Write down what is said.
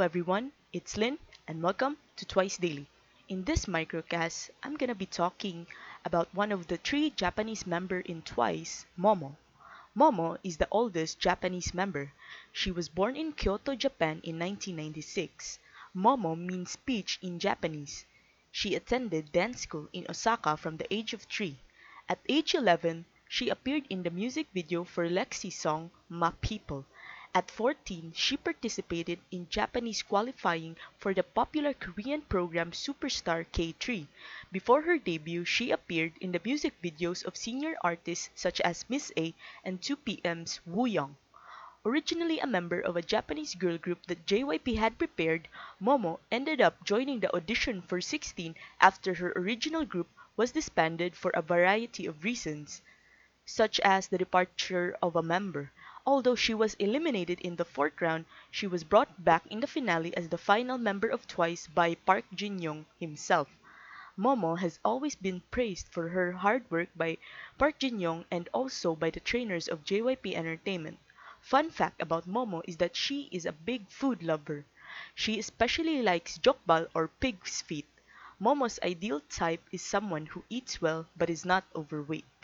everyone, it's Lynn, and welcome to Twice Daily. In this microcast, I'm gonna be talking about one of the three Japanese member in Twice, Momo. Momo is the oldest Japanese member. She was born in Kyoto, Japan in 1996. Momo means peach in Japanese. She attended dance school in Osaka from the age of 3. At age 11, she appeared in the music video for Lexi's song My People. At 14, she participated in Japanese qualifying for the popular Korean program Superstar K3. Before her debut, she appeared in the music videos of senior artists such as Miss A and 2PM's Wooyoung. Originally a member of a Japanese girl group that JYP had prepared, Momo ended up joining the audition for 16 after her original group was disbanded for a variety of reasons, such as the departure of a member. Although she was eliminated in the fourth round, she was brought back in the finale as the final member of Twice by Park Jin-young himself. Momo has always been praised for her hard work by Park Jin-young and also by the trainers of JYP Entertainment. Fun fact about Momo is that she is a big food lover. She especially likes jokbal or pig's feet. Momo's ideal type is someone who eats well but is not overweight.